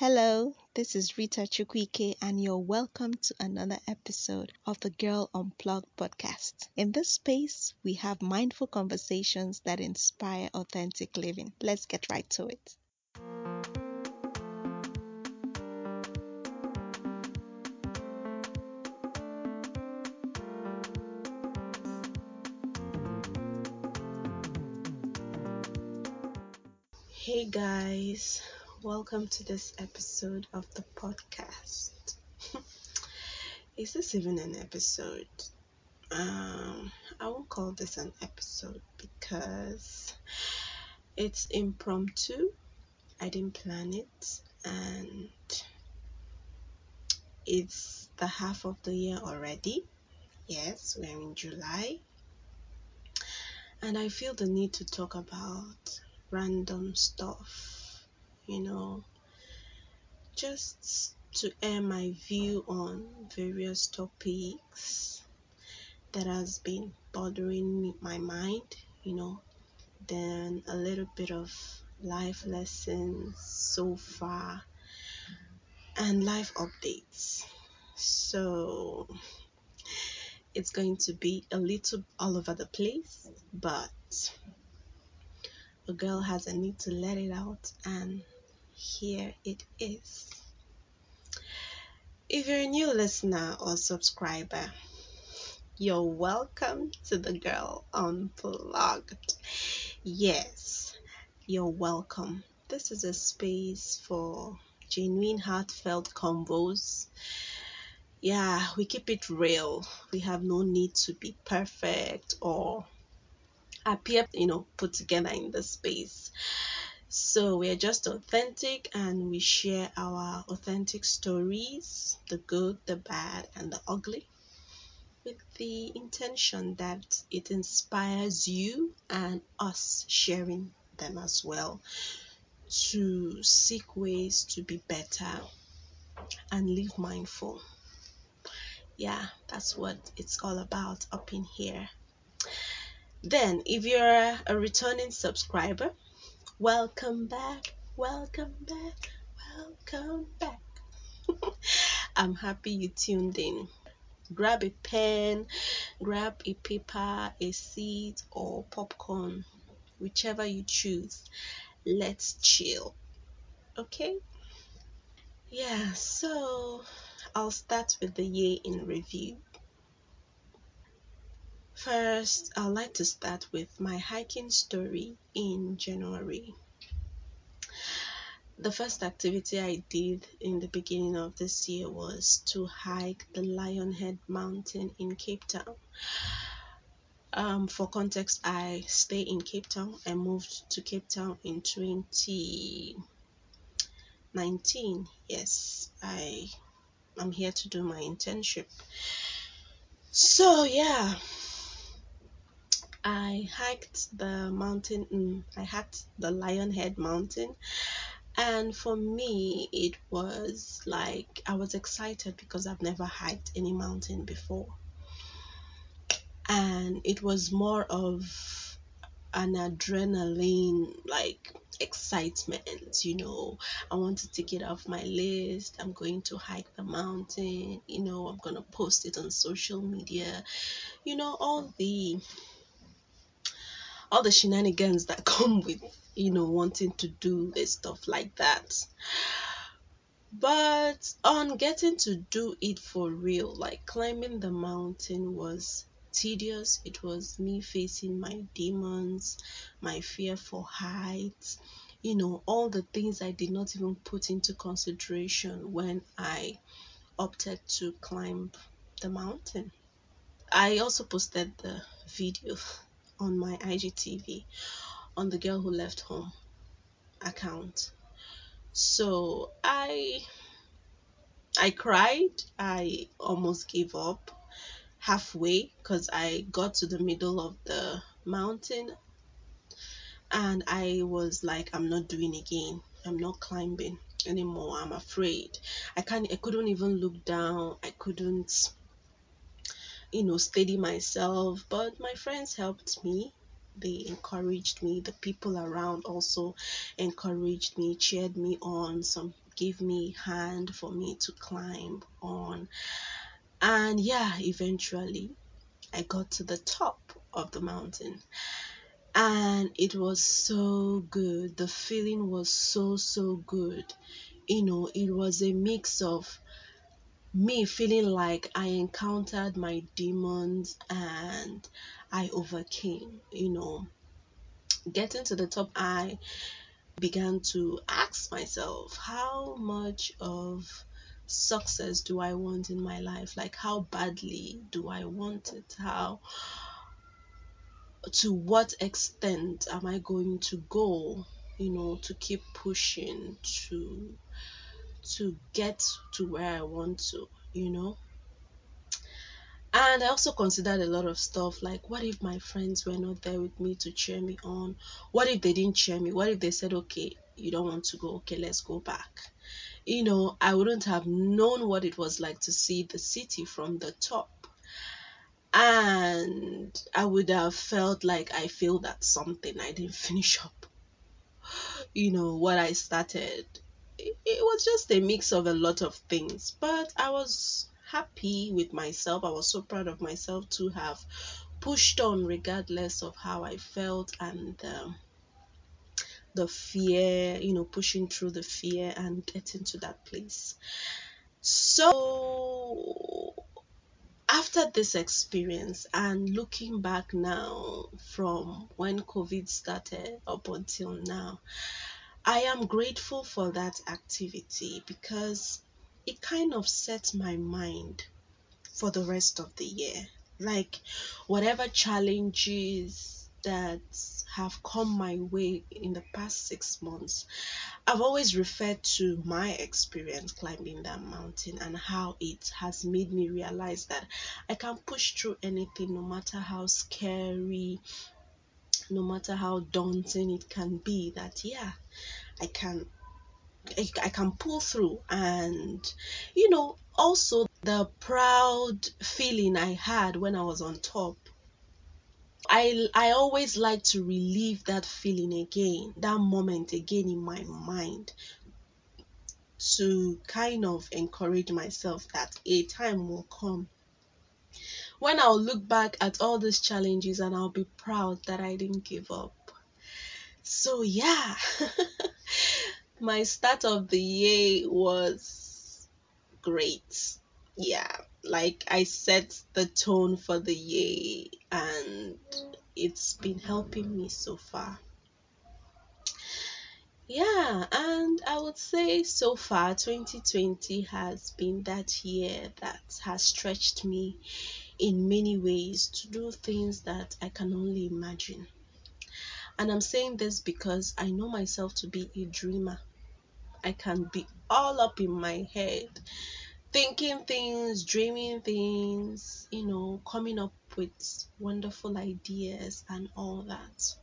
Hello, this is Rita Chukwuike, and you're welcome to another episode of the Girl Unplugged podcast. In this space, we have mindful conversations that inspire authentic living. Let's get right to it. Welcome to this episode of the podcast. Is this even an episode? Um, I won't call this an episode because it's impromptu. I didn't plan it, and it's the half of the year already. Yes, we're in July, and I feel the need to talk about random stuff, you know, just to air my view on various topics that has been bothering me, my mind, you know, then a little bit of life lessons so far and life updates. So it's going to be a little all over the place, but a girl has a need to let it out, and here it is. If you're a new listener or subscriber, you're welcome to the Girl Unplugged. Yes, you're welcome. This is a space for genuine, heartfelt convos. Yeah, we keep it real. We have no need to be perfect or appear, you know, put together in the space. So we're just authentic and we share our authentic stories the good, the bad, and the ugly with the intention that it inspires you and us sharing them as well to seek ways to be better and live mindful. Yeah, that's what it's all about up in here. Then, if you're a returning subscriber, welcome back, welcome back, welcome back. I'm happy you tuned in. Grab a pen, grab a paper, a seat, or popcorn, whichever you choose. Let's chill. Okay? Yeah, so I'll start with the year in review. First, I'd like to start with my hiking story in January. The first activity I did in the beginning of this year was to hike the Lionhead Mountain in Cape Town. Um, for context, I stay in Cape Town. I moved to Cape Town in 2019. Yes, I I'm here to do my internship. So yeah, I hiked the mountain. Mm, I hiked the Lion Head Mountain, and for me, it was like I was excited because I've never hiked any mountain before, and it was more of an adrenaline like excitement you know. I want to take it off my list. I'm going to hike the mountain you know i'm going to post it on social media. You know all the all the shenanigans that come with you know wanting to do stuff like that. But on getting to do it for real like climbing the mountain was tedious. It was me facing my demons my fear for heights you know all the things i did not even put into consideration when i opted to climb the mountain. I also posted the video on my IGTV on the girl who left home account. So I I cried. I almost gave up halfway because I got to the middle of the mountain and I was like I'm not doing again. I'm not climbing anymore. I'm afraid. I can't I couldn't even look down. I couldn't you know steady myself, but my friends helped me they encouraged me the people around also encouraged me cheered me on some gave me hand for me to climb on. And yeah, eventually I got to the top of the mountain. And it was so good. The feeling was so, so good. You know, it was a mix of me feeling like I encountered my demons and I overcame, you know. Getting to the top, I began to ask myself, how much of success do I want in my life? Like, how badly do I want it? How, to what extent am I going to go, you know, to keep pushing to, to get to where I want to, you know? And I also considered a lot of stuff like, what if my friends were not there with me to cheer me on? What if they didn't cheer me? What if they said, okay, you don't want to go? Okay, let's go back. You know, I wouldn't have known what it was like to see the city from the top. And I would have felt like I failed at something. I didn't finish up, you know, what I started. It, it was just a mix of a lot of things, but I was happy with myself. I was so proud of myself to have pushed on regardless of how I felt and um, the fear, you know, pushing through the fear and getting to that place. So, after this experience and looking back now from when COVID started up until now, I am grateful for that activity because it kind of set my mind for the rest of the year. Like, whatever challenges that have come my way in the past six months, I've always referred to my experience climbing that mountain and how it has made me realize that I can push through anything, no matter how scary, no matter how daunting it can be. That, yeah, I can I, can pull through and you know also the proud feeling I had when I was on top I I always like to relive that feeling again that moment again in my mind to kind of encourage myself that a time will come when I'll look back at all these challenges and I'll be proud that I didn't give up so yeah my start of the year was great. Yeah, like I set the tone for the year and it's been helping me so far. Yeah, and I would say so far 2020 has been that year that has stretched me in many ways to do things that I can only imagine. And I'm saying this because I know myself to be a dreamer. I can be all up in my head, thinking things, dreaming things, you know, coming up with wonderful ideas and all that.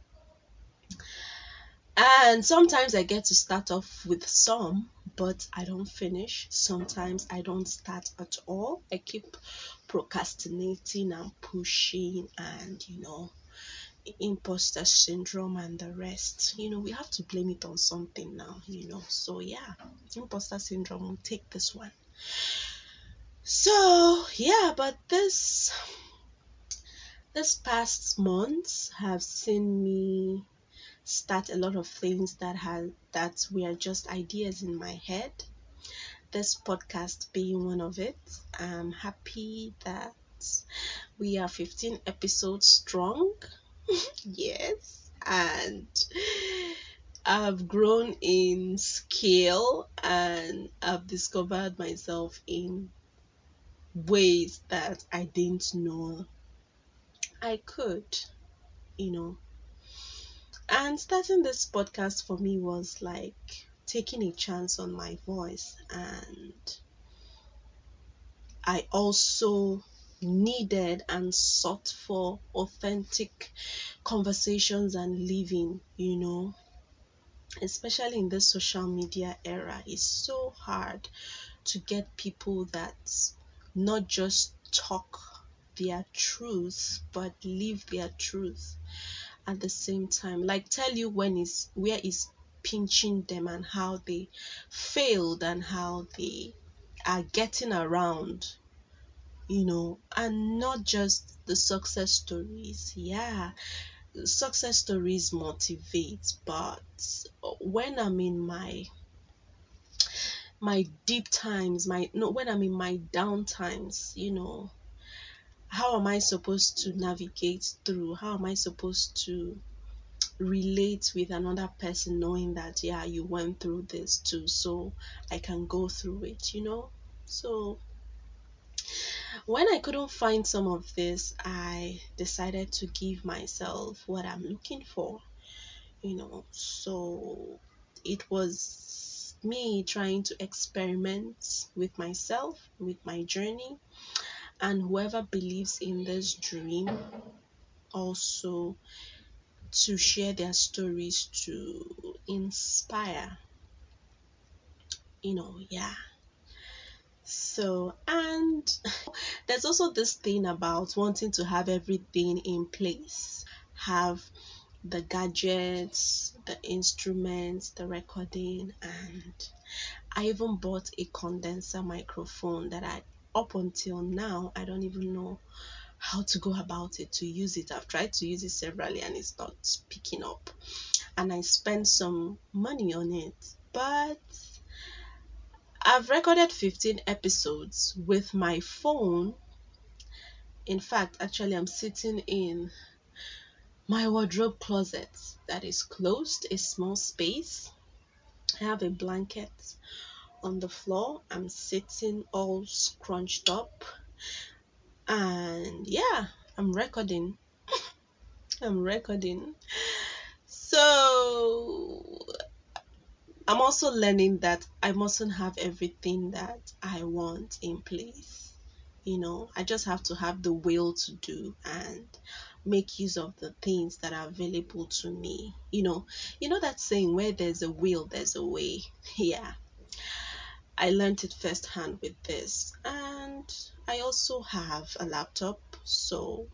And sometimes I get to start off with some, but I don't finish. Sometimes I don't start at all. I keep procrastinating and pushing and, you know, imposter syndrome and the rest. You know, we have to blame it on something now, you know. So, yeah, imposter syndrome will take this one. So, yeah, but this this past months have seen me start a lot of things that have that were just ideas in my head. This podcast being one of it. I'm happy that we are 15 episodes strong yes and I've grown in scale and I've discovered myself in ways that I didn't know I could, you know. And starting this podcast for me was like taking a chance on my voice and I also needed and sought for authentic conversations and living, you know, especially in this social media era. It's so hard to get people that not just talk their truth but live their truth at the same time like tell you when is where is pinching them and how they failed and how they are getting around you know and not just the success stories. Yeah success stories motivate but when i'm in my my deep times my no when i'm in my down times you know how am i supposed to navigate through? How am i supposed to relate with another person knowing that yeah you went through this too so i can go through it you know? So when i couldn't find some of this i decided to give myself what i'm looking for you know? So it was me trying to experiment with myself with my journey and whoever believes in this dream also to share their stories to inspire you know yeah. So and there's also this thing about wanting to have everything in place. Have the gadgets the instruments the recording and i even bought a condenser microphone that i up until now i don't even know how to go about it to use it i've tried to use it severally and it's not picking up and I spent some money on it. But I've recorded 15 episodes with my phone. In fact, actually, I'm sitting in my wardrobe closet that is closed, a small space. I have a blanket on the floor. I'm sitting all scrunched up. And yeah, I'm recording. I'm recording. So I'm also learning that I mustn't have everything that I want in place. You know, I just have to have the will to do and make use of the things that are available to me. You know, you know that saying where there's a will, there's a way. Yeah. I learned it firsthand with this. And I also have a laptop, so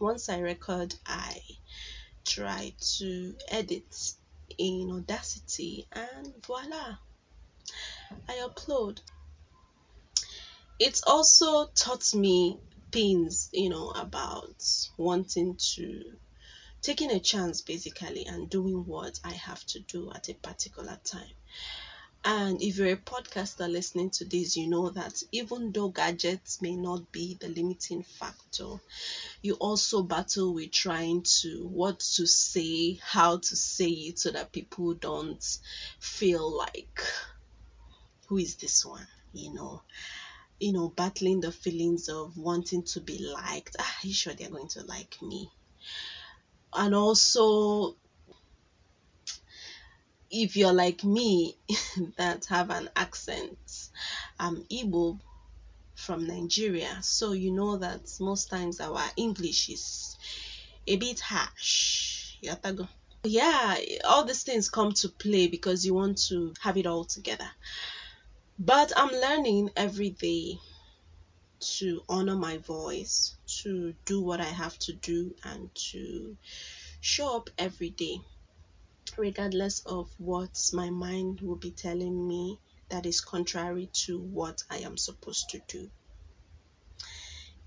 once I record, I try to edit in Audacity and voila, I upload. It's also taught me things, you know, about wanting to taking a chance basically and doing what I have to do at a particular time. And if you're a podcaster listening to this, you know that even though gadgets may not be the limiting factor, you also battle with trying to what to say, how to say it so that people don't feel like who is this one, you know. You know, battling the feelings of wanting to be liked. Ah, are you sure they're going to like me? And also if you're like me that have an accent, I'm Igbo from Nigeria, so you know that most times our English is a bit harsh. Yatago. Yeah, all these things come to play because you want to have it all together. But I'm learning every day to honor my voice, to do what I have to do, and to show up every day regardless of what my mind will be telling me that is contrary to what I am supposed to do.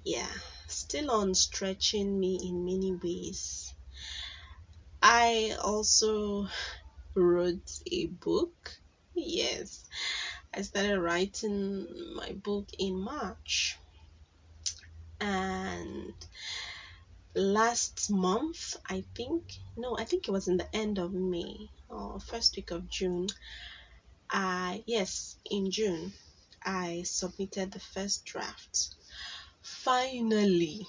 Yeah, still on stretching me in many ways. I also wrote a book. Yes, I started writing my book in March. And last month, I think, no, I think it was in the end of May or first week of June, I, yes, in June, I submitted the first draft. Finally,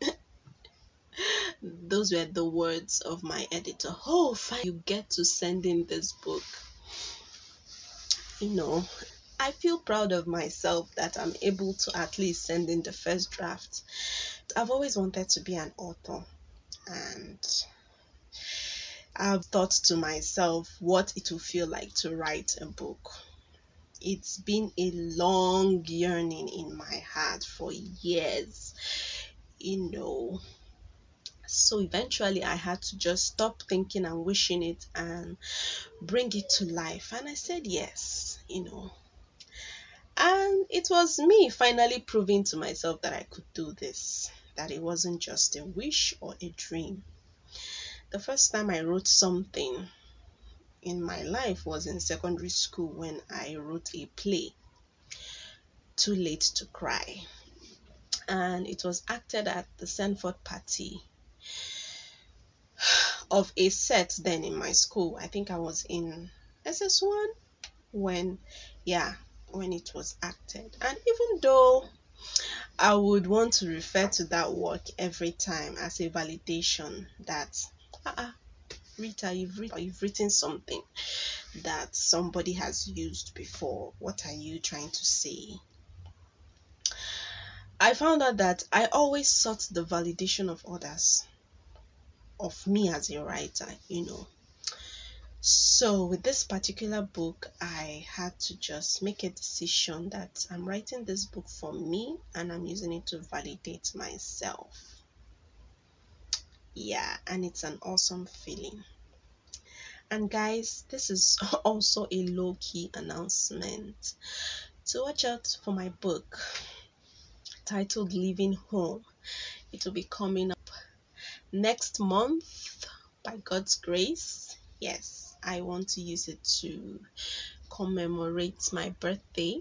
those were the words of my editor. Oh, fine, you get to send in this book. You know, I feel proud of myself that I'm able to at least send in the first draft. I've always wanted to be an author, and I've thought to myself what it will feel like to write a book. It's been a long yearning in my heart for years, you know. So eventually, I had to just stop thinking and wishing it and bring it to life. And I said yes, you know. And it was me finally proving to myself that I could do this, that it wasn't just a wish or a dream. The first time I wrote something in my life was in secondary school when I wrote a play, Too Late to Cry. And it was acted at the send-forth party of a set then in my school. I think I was in SS1 when, yeah, when it was acted. And even though I would want to refer to that work every time as a validation that, uh-uh, Rita, you've, you've written something that somebody has used before. What are you trying to say? I found out that I always sought the validation of others, of me as a writer, you know. So, with this particular book, I had to just make a decision that I'm writing this book for me and I'm using it to validate myself. Yeah, and it's an awesome feeling. And, guys, this is also a low key announcement. So, watch out for my book titled Living Home. It will be coming up next month by God's grace. Yes, I want to use it to commemorate my birthday.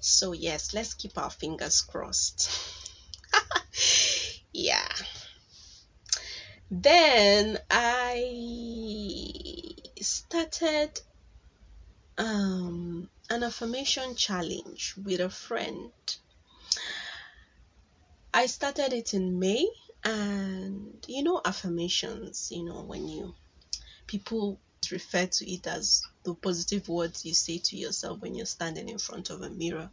So, yes, let's keep our fingers crossed. yeah. Then I started um, an affirmation challenge with a friend. I started it in May, and you know, affirmations, you know, when you people refer to it as the positive words you say to yourself when you're standing in front of a mirror.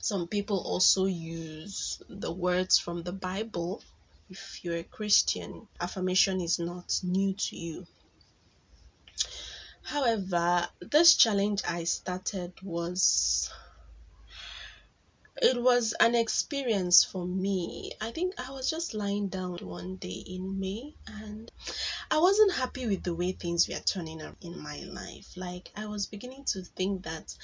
Some people also use the words from the Bible. If you're a Christian, affirmation is not new to you. However, this challenge I started was it was an experience for me. I think I was just lying down one day in May and I wasn't happy with the way things were turning out in my life. Like, I was beginning to think that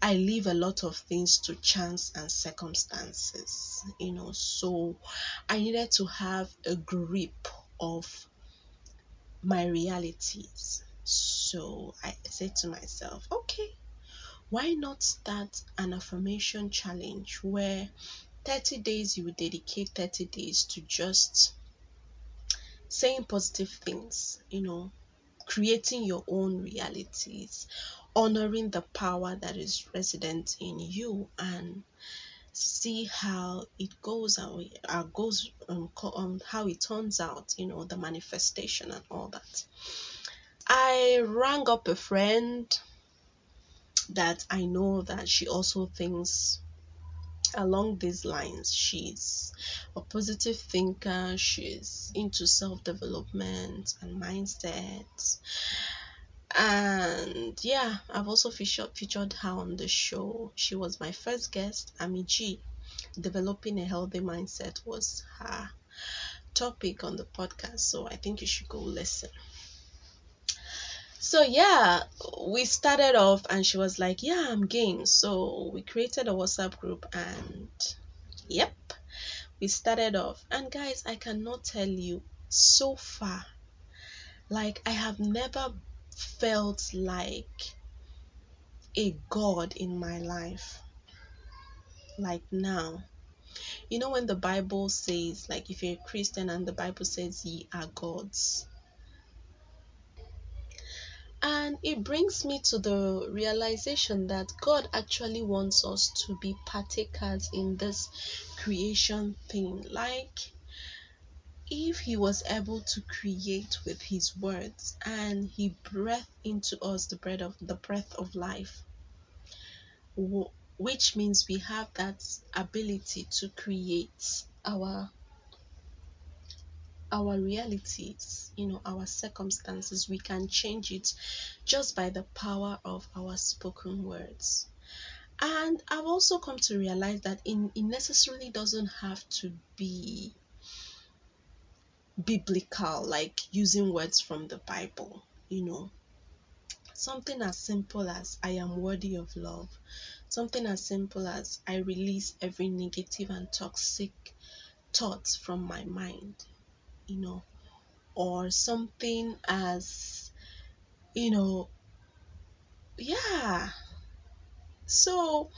I leave a lot of things to chance and circumstances, you know. So, I needed to have a grip of my realities. So, I said to myself, okay, why not start an affirmation challenge where 30 days you dedicate 30 days to just saying positive things, you know, creating your own realities, honoring the power that is resident in you, and see how it goes and uh, goes um, um, how it turns out, you know, the manifestation and all that. I rang up a friend that I know that she also thinks along these lines. She's a positive thinker, she's into self development and mindset. And yeah, I've also featured, featured her on the show. She was my first guest, Ami G. Developing a healthy mindset was her topic on the podcast, so I think you should go listen. So yeah, we started off and she was like, Yeah, I'm game. So we created a WhatsApp group and yep, we started off. And guys, I cannot tell you so far, like I have never felt like a God in my life like now. You know, when the Bible says, like, if you're a Christian and the Bible says ye are gods, And it brings me to the realization that God actually wants us to be partakers in this creation thing. Like, if He was able to create with His words and He breathed into us the breath of the breath of life, which means we have that ability to create our our realities, you know, our circumstances, we can change it just by the power of our spoken words. And I've also come to realize that it necessarily doesn't have to be biblical, like using words from the Bible, you know. Something as simple as I am worthy of love. Something as simple as I release every negative and toxic thoughts from my mind, you know. Or something as, you know, yeah. So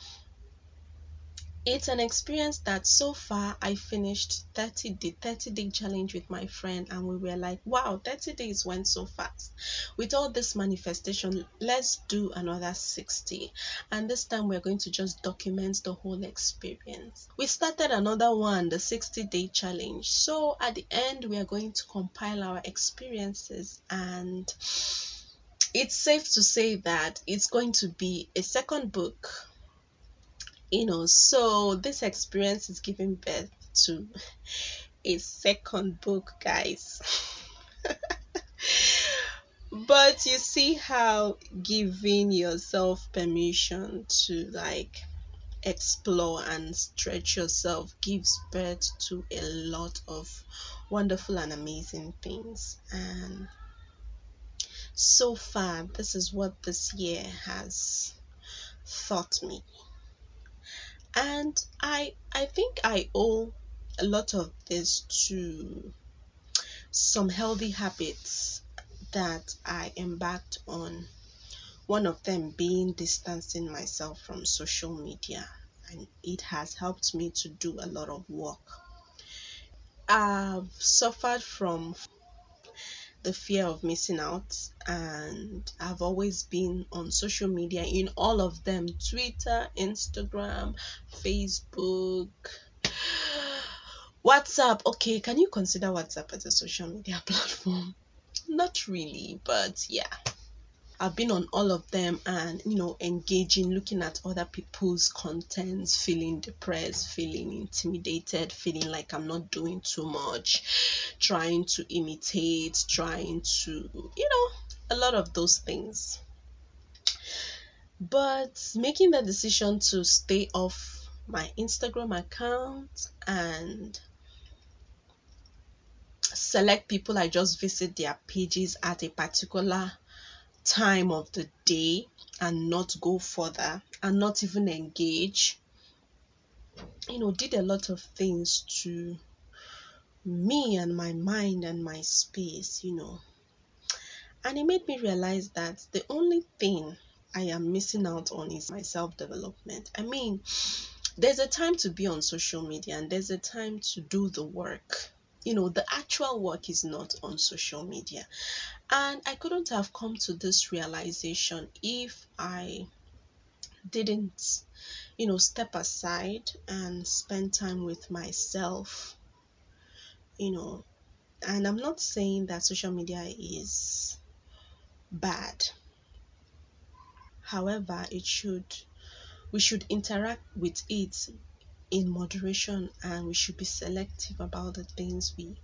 it's an experience that so far I finished 30 day 30 day challenge with my friend and we were like wow 30 days went so fast. With all this manifestation let's do another 60 and this time we're going to just document the whole experience. We started another one the 60 day challenge. So at the end we are going to compile our experiences and it's safe to say that it's going to be a second book you know so this experience is giving birth to a second book guys. But you see how giving yourself permission to like explore and stretch yourself gives birth to a lot of wonderful and amazing things. And so far this is what this year has taught me and i i think i owe a lot of this to some healthy habits that i embarked on. One of them being distancing myself from social media. And it has helped me to do a lot of work. I've suffered from the fear of missing out and I've always been on social media in all of them Twitter, Instagram, Facebook, WhatsApp. Okay, can you consider WhatsApp as a social media platform? Not really, but yeah. I've been on all of them and you know engaging, looking at other people's contents, feeling depressed, feeling intimidated, feeling like I'm not doing too much, trying to imitate, trying to you know a lot of those things. But making the decision to stay off my Instagram account and select people I just visit their pages at a particular time of the day and not go further and not even engage you know did a lot of things to me and my mind and my space you know. And it made me realize that the only thing i am missing out on is my self development i mean there's a time to be on social media and there's a time to do the work. You know the actual work is not on social media and I couldn't have come to this realization if I didn't, you know, step aside and spend time with myself, you know. And I'm not saying that social media is bad. However, it should we should interact with it in moderation and we should be selective about the things we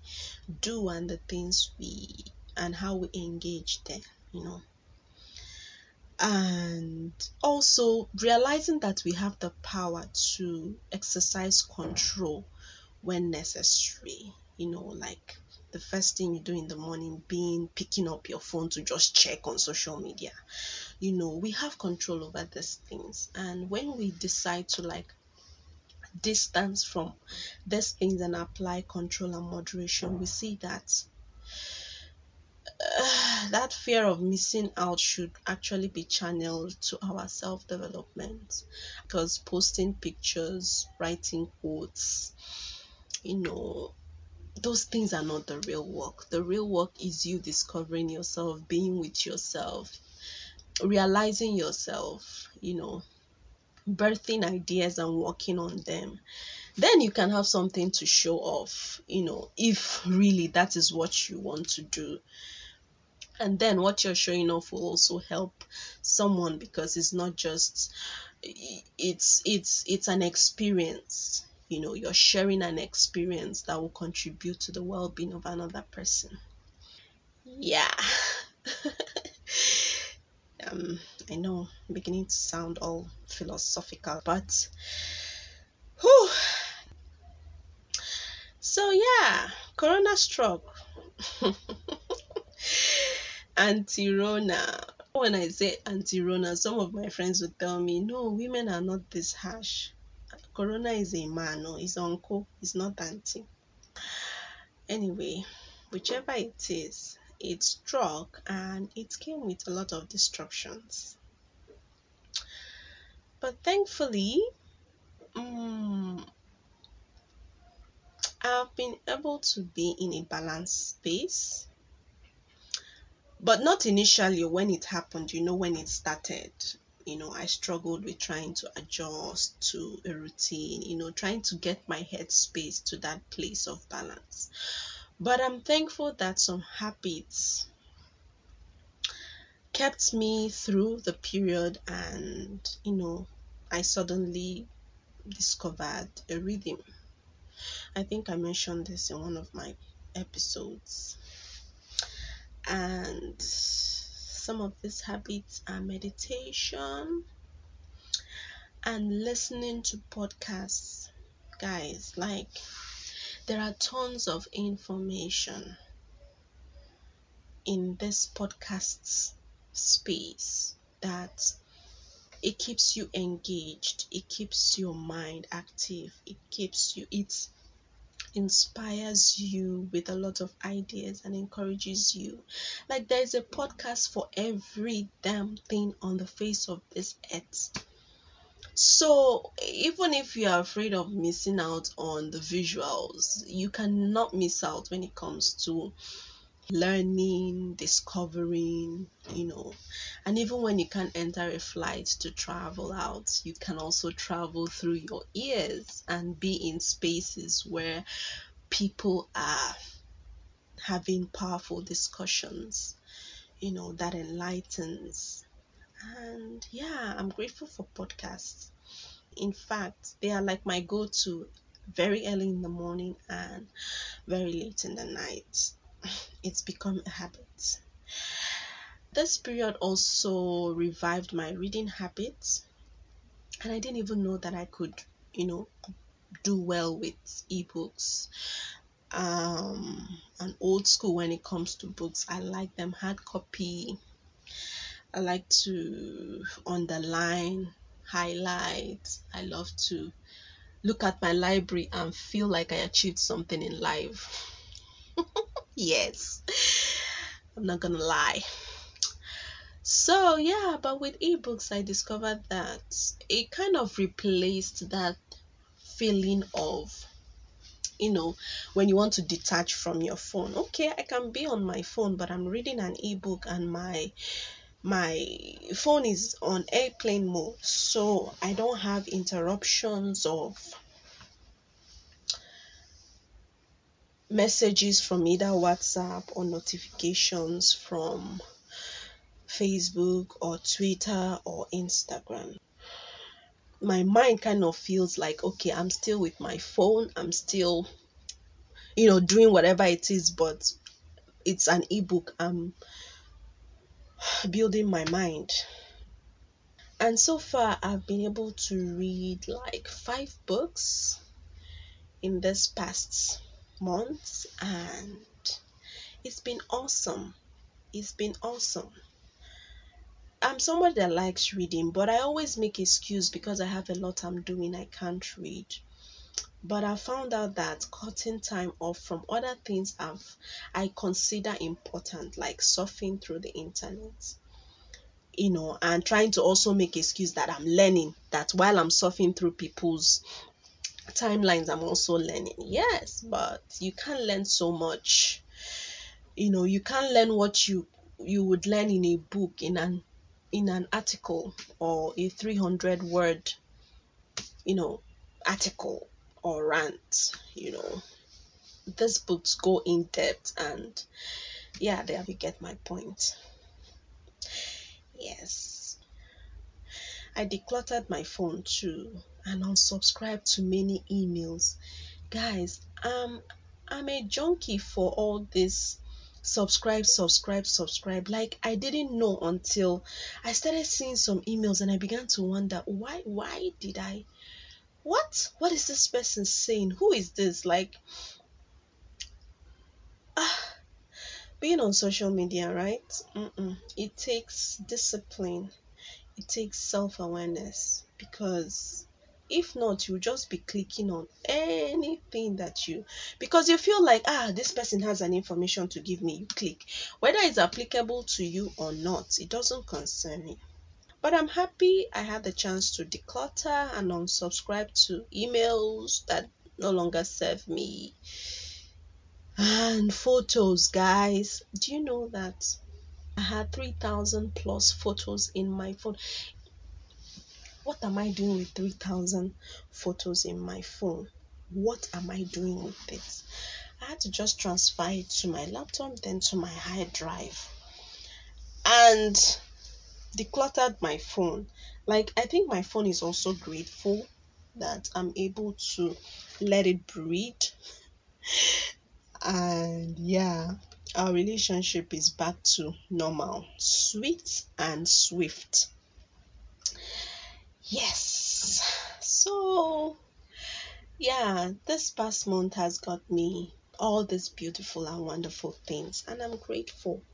do and the things we and how we engage there, you know. And also realizing that we have the power to exercise control when necessary, you know, like the first thing you do in the morning being picking up your phone to just check on social media. You know, we have control over these things. And when we decide to like distance from these things and apply control and moderation, we see that that fear of missing out should actually be channeled to our self development because posting pictures, writing quotes, you know, those things are not the real work. The real work is you discovering yourself, being with yourself, realizing yourself, you know, birthing ideas and working on them. Then you can have something to show off you know if really that is what you want to do and then what you're showing off will also help someone because it's not just it's it's it's an experience. You know you're sharing an experience that will contribute to the well-being of another person. Yeah. Um i know I'm beginning to sound all philosophical but whew, so yeah Corona struck. Anti-Rona. When I say anti-Rona, some of my friends would tell me, no, women are not this harsh. Corona is a man, no, his uncle, he's not auntie. Anyway, whichever it is, it struck and it came with a lot of destructions. But thankfully, um, I've been able to be in a balanced space. But not initially when it happened, you know, when it started. You know, I struggled with trying to adjust to a routine, you know, trying to get my head space to that place of balance. But I'm thankful that some habits kept me through the period and, you know, I suddenly discovered a rhythm I think I mentioned this in one of my episodes. And some of these habits are meditation and listening to podcasts. Guys, like there are tons of information in this podcast space that it keeps you engaged, it keeps your mind active, it keeps you it's inspires you with a lot of ideas and encourages you. Like there's a podcast for every damn thing on the face of this earth. So even if you are afraid of missing out on the visuals, you cannot miss out when it comes to learning, discovering, you know. And even when you can't enter a flight to travel out, you can also travel through your ears and be in spaces where people are having powerful discussions, you know, that enlightens. And yeah, I'm grateful for podcasts. In fact, they are like my go to very early in the morning and very late in the night. It's become a habit. This period also revived my reading habits, and I didn't even know that I could, you know, do well with ebooks. Um an old school when it comes to books. I like them hard copy. I like to underline highlight. I love to look at my library and feel like i achieved something in life yes. I'm not gonna lie. So yeah but with ebooks i discovered that it kind of replaced that feeling of you know when you want to detach from your phone. Okay i can be on my phone but i'm reading an ebook and my my phone is on airplane mode. So i don't have interruptions of messages from either whatsapp or notifications from facebook or twitter or instagram. My mind kind of feels like okay i'm still with my phone. I'm still you know doing whatever it is but it's an ebook. I'm building my mind. And so far i've been able to read like five books in this past month and it's been awesome it's been awesome i'm someone that likes reading but i always make excuse because i have a lot i'm doing i can't read but I found out that cutting time off from other things I've I consider important, like surfing through the internet, you know, and trying to also make excuse that I'm learning. That while I'm surfing through people's timelines, I'm also learning. Yes, but you can't learn so much. You know, you can't learn what you you would learn in a book in an in an article or a 300 word you know article or rant, you know. These books go in depth and yeah, there you get my point. Yes. I decluttered my phone too and unsubscribe to many emails. Guys, um I'm a junkie for all this subscribe, subscribe, subscribe. Like I didn't know until I started seeing some emails and I began to wonder why why did I what what is this person saying who is this like being on social media, right? Mm-mm. It takes discipline, it takes self awareness because if not, you'll just be clicking on anything that you because you feel like ah this person has an information to give me you click. Whether it's applicable to you or not it doesn't concern me. But i'm happy i had the chance to declutter and unsubscribe to emails that no longer serve me. And photos guys. Do you know that i had 3000 plus photos in my phone what am I doing with 3,000 photos in my phone? What am I doing with it? I had to just transfer it to my laptop, then to my hard drive, and decluttered my phone. Like, I think my phone is also grateful that I'm able to let it breathe. And yeah, our relationship is back to normal, sweet and swift. Yes. So, yeah, this past month has got me all these beautiful and wonderful things, and I'm grateful.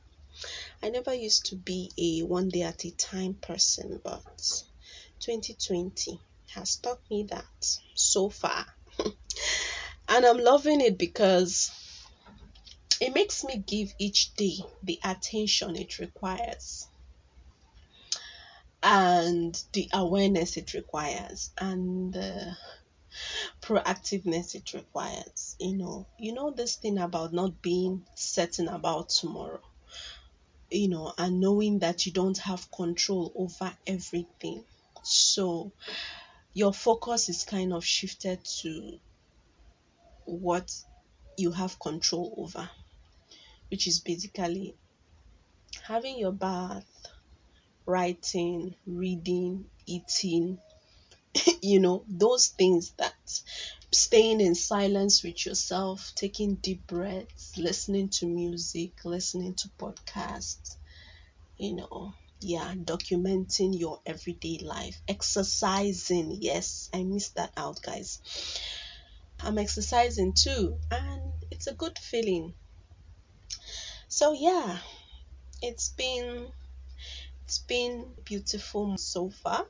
I never used to be a one day at a time person, but 2020 has taught me that so far. and I'm loving it because it makes me give each day the attention it requires and the awareness it requires and the proactiveness it requires you know. You know this thing about not being certain about tomorrow you know and knowing that you don't have control over everything. So your focus is kind of shifted to what you have control over which is basically having your bath writing reading eating you know those things that staying in silence with yourself taking deep breaths listening to music listening to podcasts you know yeah documenting your everyday life exercising. Yes i missed that out guys. I'm exercising too and it's a good feeling. So yeah it's been it's been beautiful so far.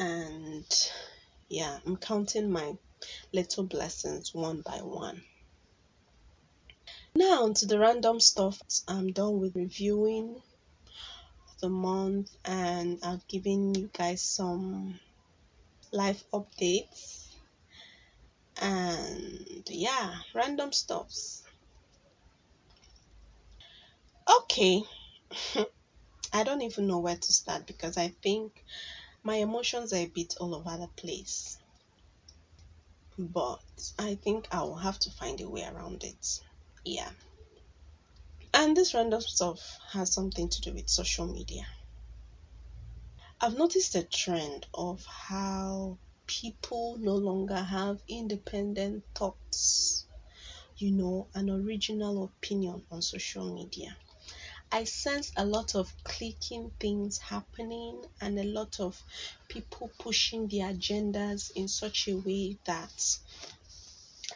And yeah i'm counting my little blessings one by one. Now to the random stuff. I'm done with reviewing the month and i've given you guys some life updates. And yeah random stuffs. Okay i don't even know where to start because i think my emotions are a bit all over the place but I think I will have to find a way around it. Yeah. And this random stuff has something to do with social media. I've noticed a trend of how people no longer have independent thoughts, you know, an original opinion on social media. I sense a lot of clicking things happening and a lot of people pushing their agendas in such a way that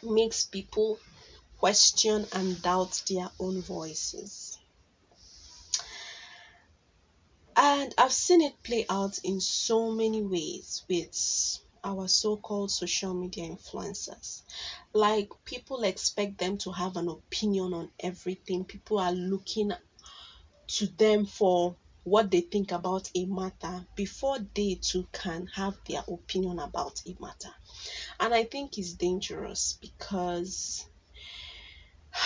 makes people question and doubt their own voices. And I've seen it play out in so many ways with our so called social media influencers. Like, people expect them to have an opinion on everything, people are looking to them for what they think about a matter before they too can have their opinion about a matter. And I think it's dangerous because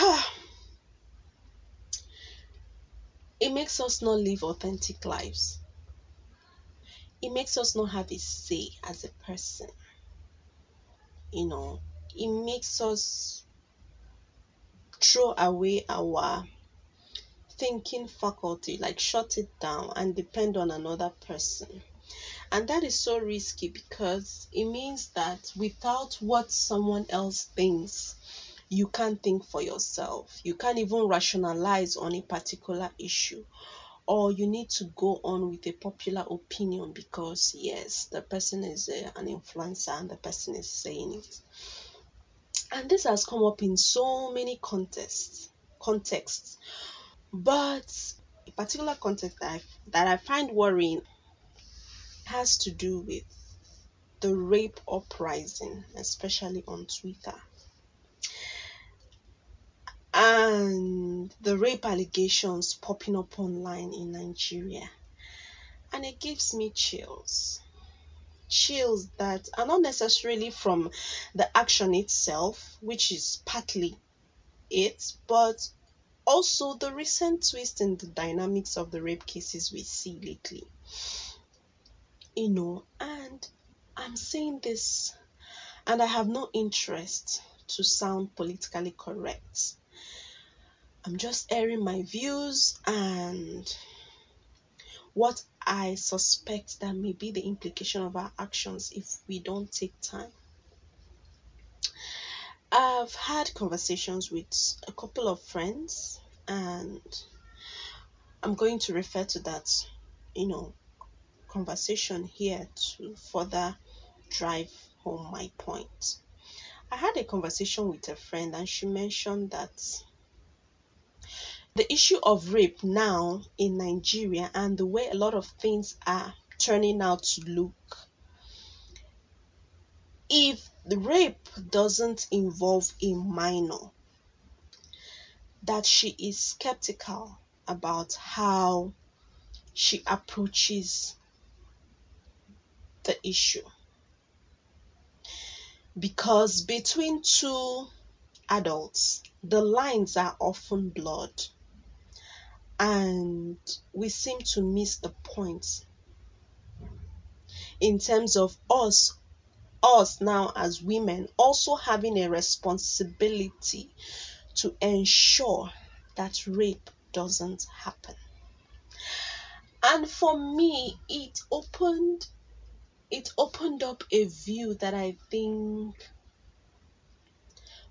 it makes us not live authentic lives. It makes us not have a say as a person. You know, it makes us throw away our thinking faculty, like shut it down and depend on another person. And that is so risky because it means that without what someone else thinks, you can't think for yourself. You can't even rationalize on a particular issue. Or you need to go on with a popular opinion because, yes, the person is a, an influencer and the person is saying it. And this has come up in so many contexts contexts. But a particular context that I, that I find worrying has to do with the rape uprising, especially on Twitter. And the rape allegations popping up online in Nigeria. And it gives me chills. Chills that are not necessarily from the action itself, which is partly it, but also the recent twist in the dynamics of the rape cases we see lately. You know, and I'm saying this, and I have no interest to sound politically correct. I'm just airing my views and what I suspect that may be the implication of our actions if we don't take time. I've had conversations with a couple of friends, and I'm going to refer to that, you know, conversation here to further drive home my point. I had a conversation with a friend, and she mentioned that the issue of rape now in Nigeria and the way a lot of things are turning out to look. If the rape doesn't involve a minor, that she is skeptical about how she approaches the issue. Because between two adults, the lines are often blurred and we seem to miss the point in terms of us us now as women also having a responsibility to ensure that rape doesn't happen. And for me it opened it opened up a view that i think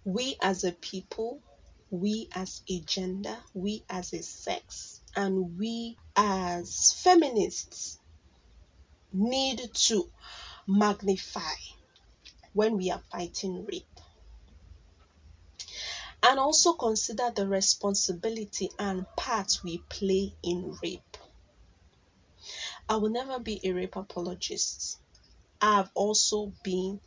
we as a people we as a gender we as a sex and we as feminists need to magnify when we are fighting rape and also consider the responsibility and part we play in rape. I will never be a rape apologist. I've also been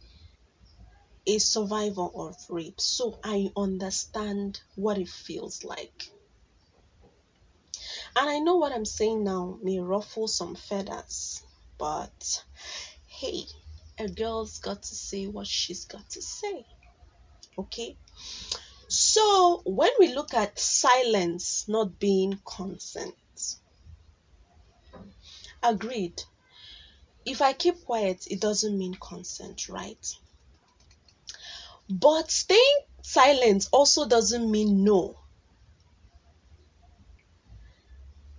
a survivor of rape, so I understand what it feels like. And I know what I'm saying now may ruffle some feathers, but hey, a girl's got to say what she's got to say. Okay? So, when we look at silence not being consent, agreed. If I keep quiet, it doesn't mean consent, right? But staying silent also doesn't mean no.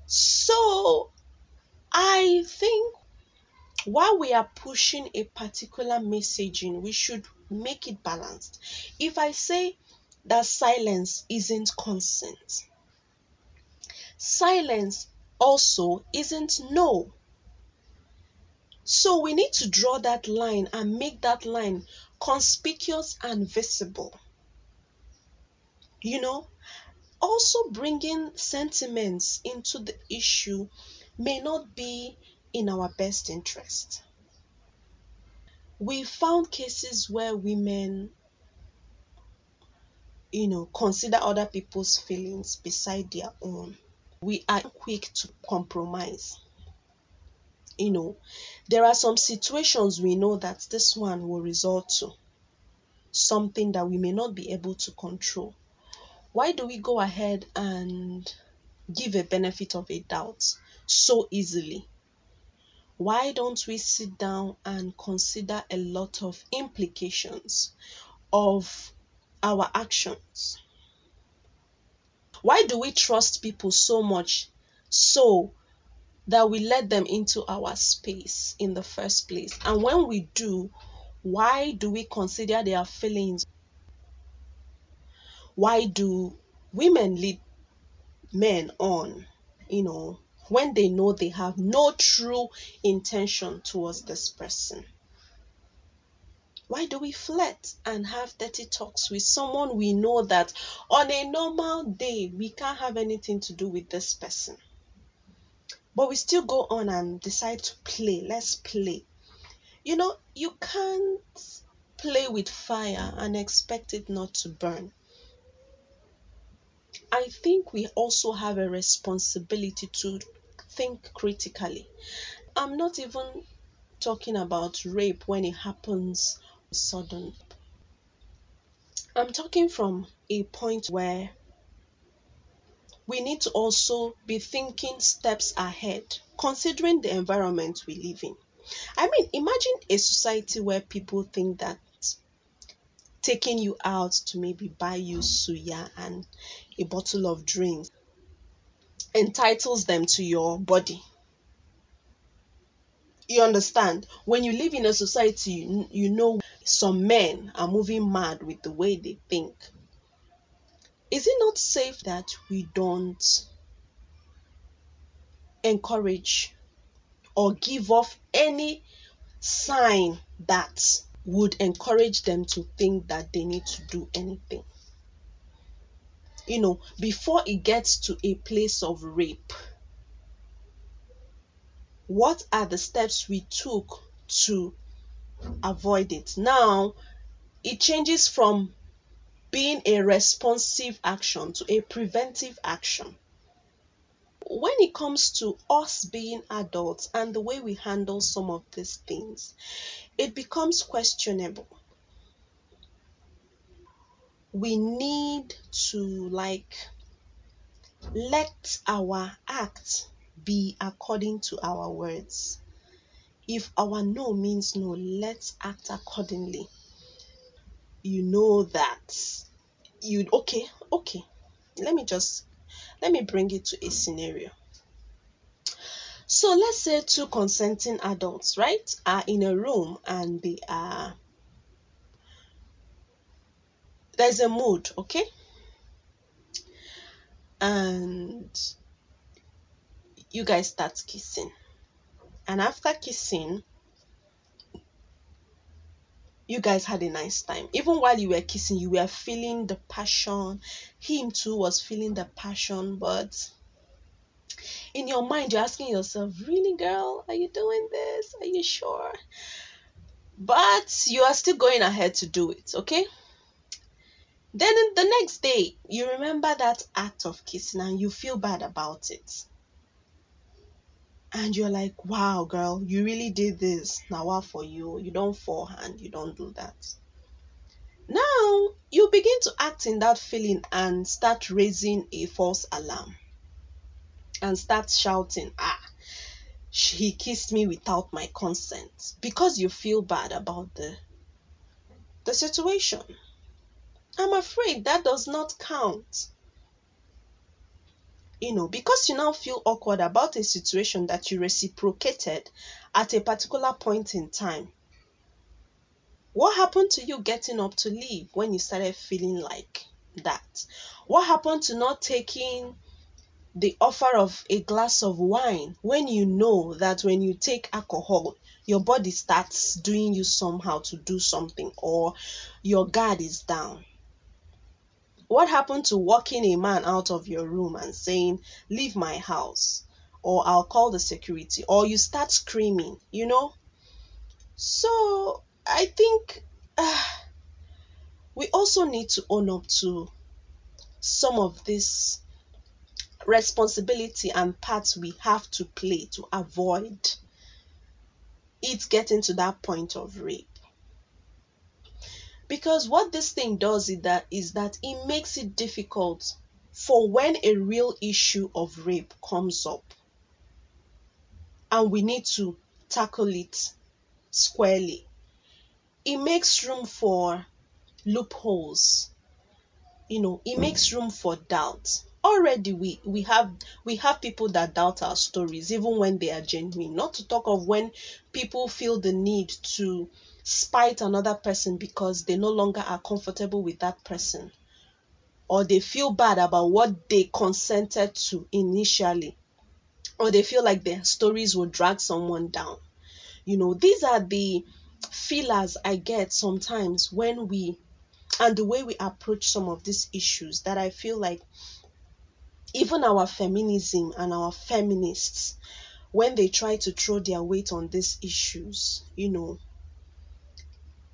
So, I think while we are pushing a particular messaging, we should make it balanced. If I say that silence isn't consent, silence also isn't no. So we need to draw that line and make that line conspicuous and visible. You know, also bringing sentiments into the issue may not be in our best interest. We found cases where women, you know, consider other people's feelings beside their own. We are quick to compromise. You know, there are some situations we know that this one will result to something that we may not be able to control. Why do we go ahead and give a benefit of a doubt so easily? Why don't we sit down and consider a lot of implications of our actions? Why do we trust people so much so that we let them into our space in the first place? And when we do, why do we consider their feelings? Why do women lead men on, you know, when they know they have no true intention towards this person? Why do we flirt and have dirty talks with someone we know that on a normal day we can't have anything to do with this person? But we still go on and decide to play. Let's play. You know, you can't play with fire and expect it not to burn. I think we also have a responsibility to think critically. I'm not even talking about rape when it happens sudden. I'm talking from a point where we need to also be thinking steps ahead, considering the environment we live in. I mean, imagine a society where people think that taking you out to maybe buy you suya and a bottle of drinks entitles them to your body. You understand? When you live in a society, you, you know some men are moving mad with the way they think. Is it not safe that we don't encourage or give off any sign that would encourage them to think that they need to do anything? You know, before it gets to a place of rape, what are the steps we took to avoid it? Now, it changes from being a responsive action to a preventive action. When it comes to us being adults and the way we handle some of these things, it becomes questionable. We need to like let our act be according to our words. If our no means no, let's act accordingly. You know that you okay, okay. Let me just let me bring it to a scenario. So let's say two consenting adults, right, are in a room and they are there's a mood, okay? And you guys start kissing. And after kissing, you guys had a nice time. Even while you were kissing, you were feeling the passion. Him too was feeling the passion, but in your mind, you're asking yourself, Really, girl, are you doing this? Are you sure? But you are still going ahead to do it, okay? Then the next day, you remember that act of kissing and you feel bad about it. And you're like, wow, girl, you really did this. Now, what for you? You don't forehand, you don't do that. Now, you begin to act in that feeling and start raising a false alarm and start shouting, ah, he kissed me without my consent because you feel bad about the the situation. I'm afraid that does not count. You know, because you now feel awkward about a situation that you reciprocated at a particular point in time. What happened to you getting up to leave when you started feeling like that? What happened to not taking the offer of a glass of wine when you know that when you take alcohol, your body starts doing you somehow to do something or your guard is down? What happened to walking a man out of your room and saying, Leave my house, or I'll call the security, or you start screaming, you know? So I think uh, we also need to own up to some of this responsibility and parts we have to play to avoid it getting to that point of rape. Because what this thing does is that is that it makes it difficult for when a real issue of rape comes up and we need to tackle it squarely. It makes room for loopholes. You know, it makes room for doubt. Already we we have we have people that doubt our stories even when they are genuine. Not to talk of when people feel the need to spite another person because they no longer are comfortable with that person. Or they feel bad about what they consented to initially. Or they feel like their stories will drag someone down. You know these are the feelers I get sometimes when we and the way we approach some of these issues that I feel like even our feminism and our feminists, when they try to throw their weight on these issues, you know,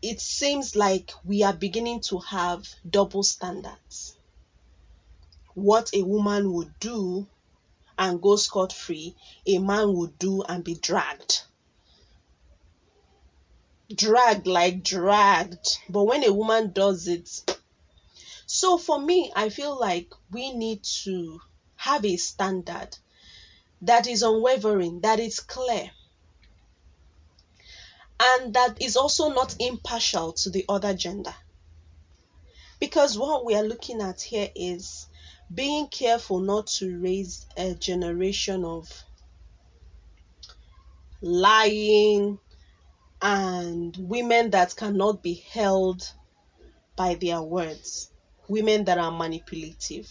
it seems like we are beginning to have double standards. What a woman would do and go scot free, a man would do and be dragged. Dragged like dragged. But when a woman does it, so for me, I feel like we need to have a standard that is unwavering, that is clear, and that is also not impartial to the other gender. Because what we are looking at here is being careful not to raise a generation of lying and women that cannot be held by their words, women that are manipulative.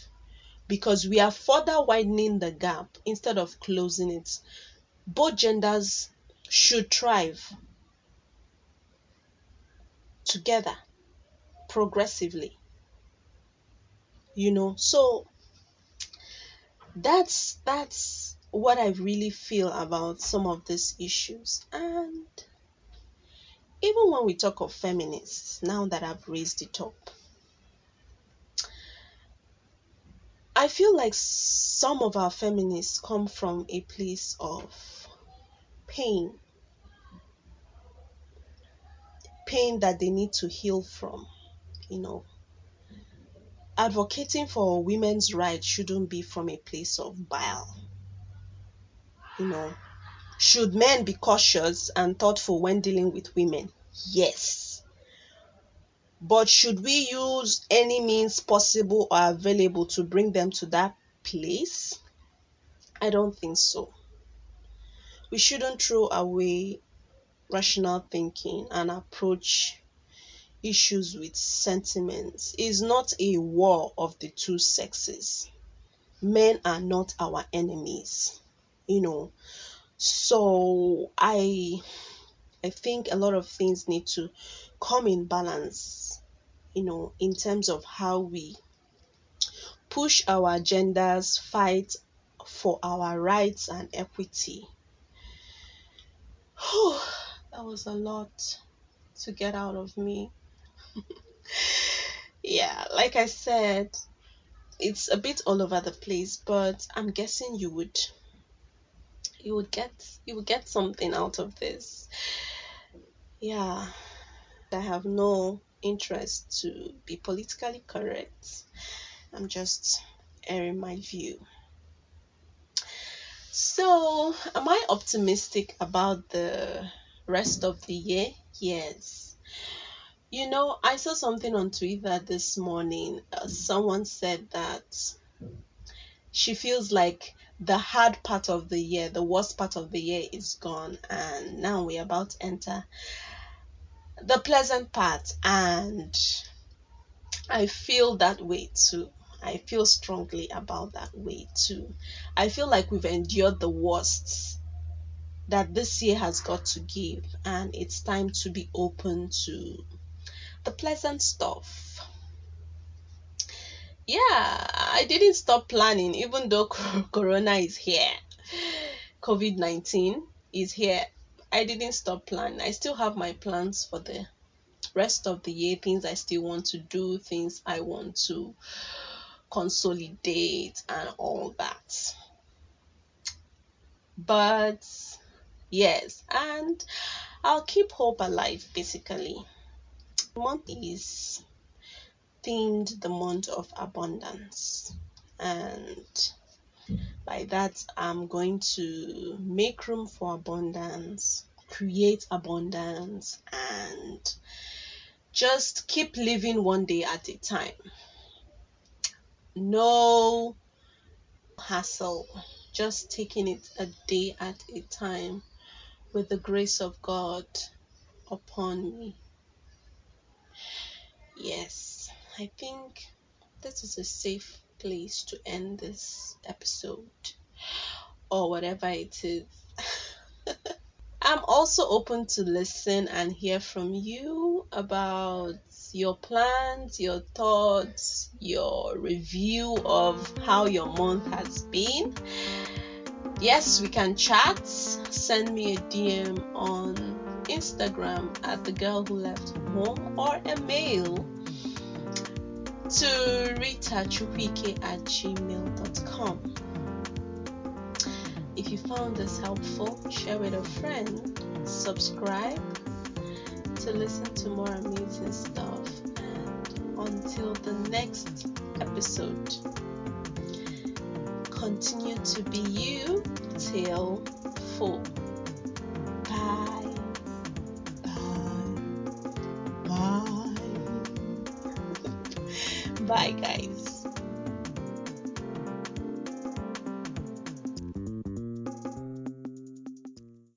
Because we are further widening the gap instead of closing it. Both genders should thrive together progressively. You know, so that's that's what I really feel about some of these issues. And even when we talk of feminists, now that I've raised it up, I feel like some of our feminists come from a place of pain, pain that they need to heal from, you know. Advocating for women's rights shouldn't be from a place of bile. You know, should men be cautious and thoughtful when dealing with women? Yes. But should we use any means possible or available to bring them to that place? I don't think so. We shouldn't throw away rational thinking and approach issues with sentiments. It's not a war of the two sexes. Men are not our enemies, you know. So I I think a lot of things need to come in balance, you know, in terms of how we push our agendas, fight for our rights and equity. that was a lot to get out of me. yeah, like I said, it's a bit all over the place, but I'm guessing you would you would get you would get something out of this. Yeah. I have no interest to be politically correct. I'm just airing my view. So, am I optimistic about the rest of the year? Yes. You know, I saw something on Twitter this morning. Uh, someone said that she feels like the hard part of the year, the worst part of the year is gone, and now we're about to enter the pleasant part. And I feel that way too. I feel strongly about that way too. I feel like we've endured the worst that this year has got to give, and it's time to be open to the pleasant stuff. Yeah, I didn't stop planning even though Corona is here. COVID 19 is here. I didn't stop planning. I still have my plans for the rest of the year, things I still want to do, things I want to consolidate, and all that. But yes, and I'll keep hope alive basically. The month is themed the month of abundance, and by that, I'm going to make room for abundance, create abundance, and just keep living one day at a time. No hassle, just taking it a day at a time with the grace of God upon me. Yes, I think this is a safe place to end this episode or whatever it is. I'm also open to listen and hear from you about your plans, your thoughts, your review of how your month has been. Yes, we can chat. Send me a DM on Instagram at the girl who left home or a mail to Rita at gmail.com. If you found this helpful, share with a friend, subscribe to listen to more amazing stuff, and until the next episode, continue to be you till full.